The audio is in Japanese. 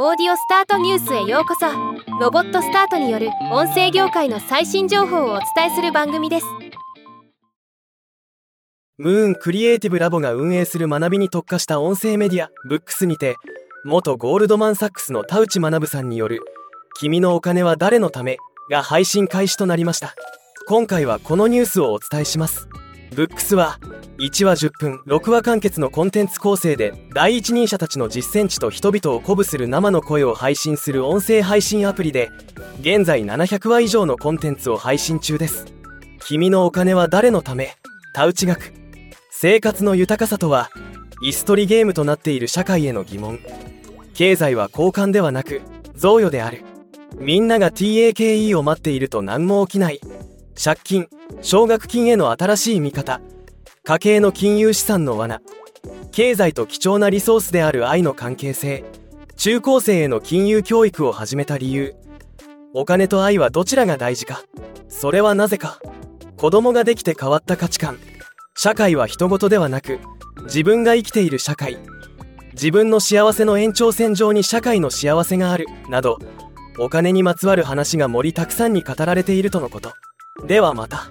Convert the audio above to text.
オーディオスタートニュースへようこそ。ロボットスタートによる音声業界の最新情報をお伝えする番組です。ムーンクリエイティブラボが運営する学びに特化した音声メディアブックスにて元ゴールドマンサックスの田内学さんによる「君のお金は誰のため?」が配信開始となりました。今回はこのニュースをお伝えします。ブックスは1話10分6話完結のコンテンツ構成で第一人者たちの実践地と人々を鼓舞する生の声を配信する音声配信アプリで現在700話以上のコンテンツを配信中です。君のお金は誰のため？田内学。生活の豊かさとは椅子取りゲームとなっている社会への疑問。経済は交換ではなく贈与である。みんなが TAKE を待っていると何も起きない。借金奨学金への新しい見方。家計の金融資産の罠。経済と貴重なリソースである愛の関係性。中高生への金融教育を始めた理由。お金と愛はどちらが大事か。それはなぜか。子供ができて変わった価値観。社会は人事ではなく自分が生きている社会。自分の幸せの延長線上に社会の幸せがある。などお金にまつわる話が盛りたくさんに語られているとのこと。ではまた。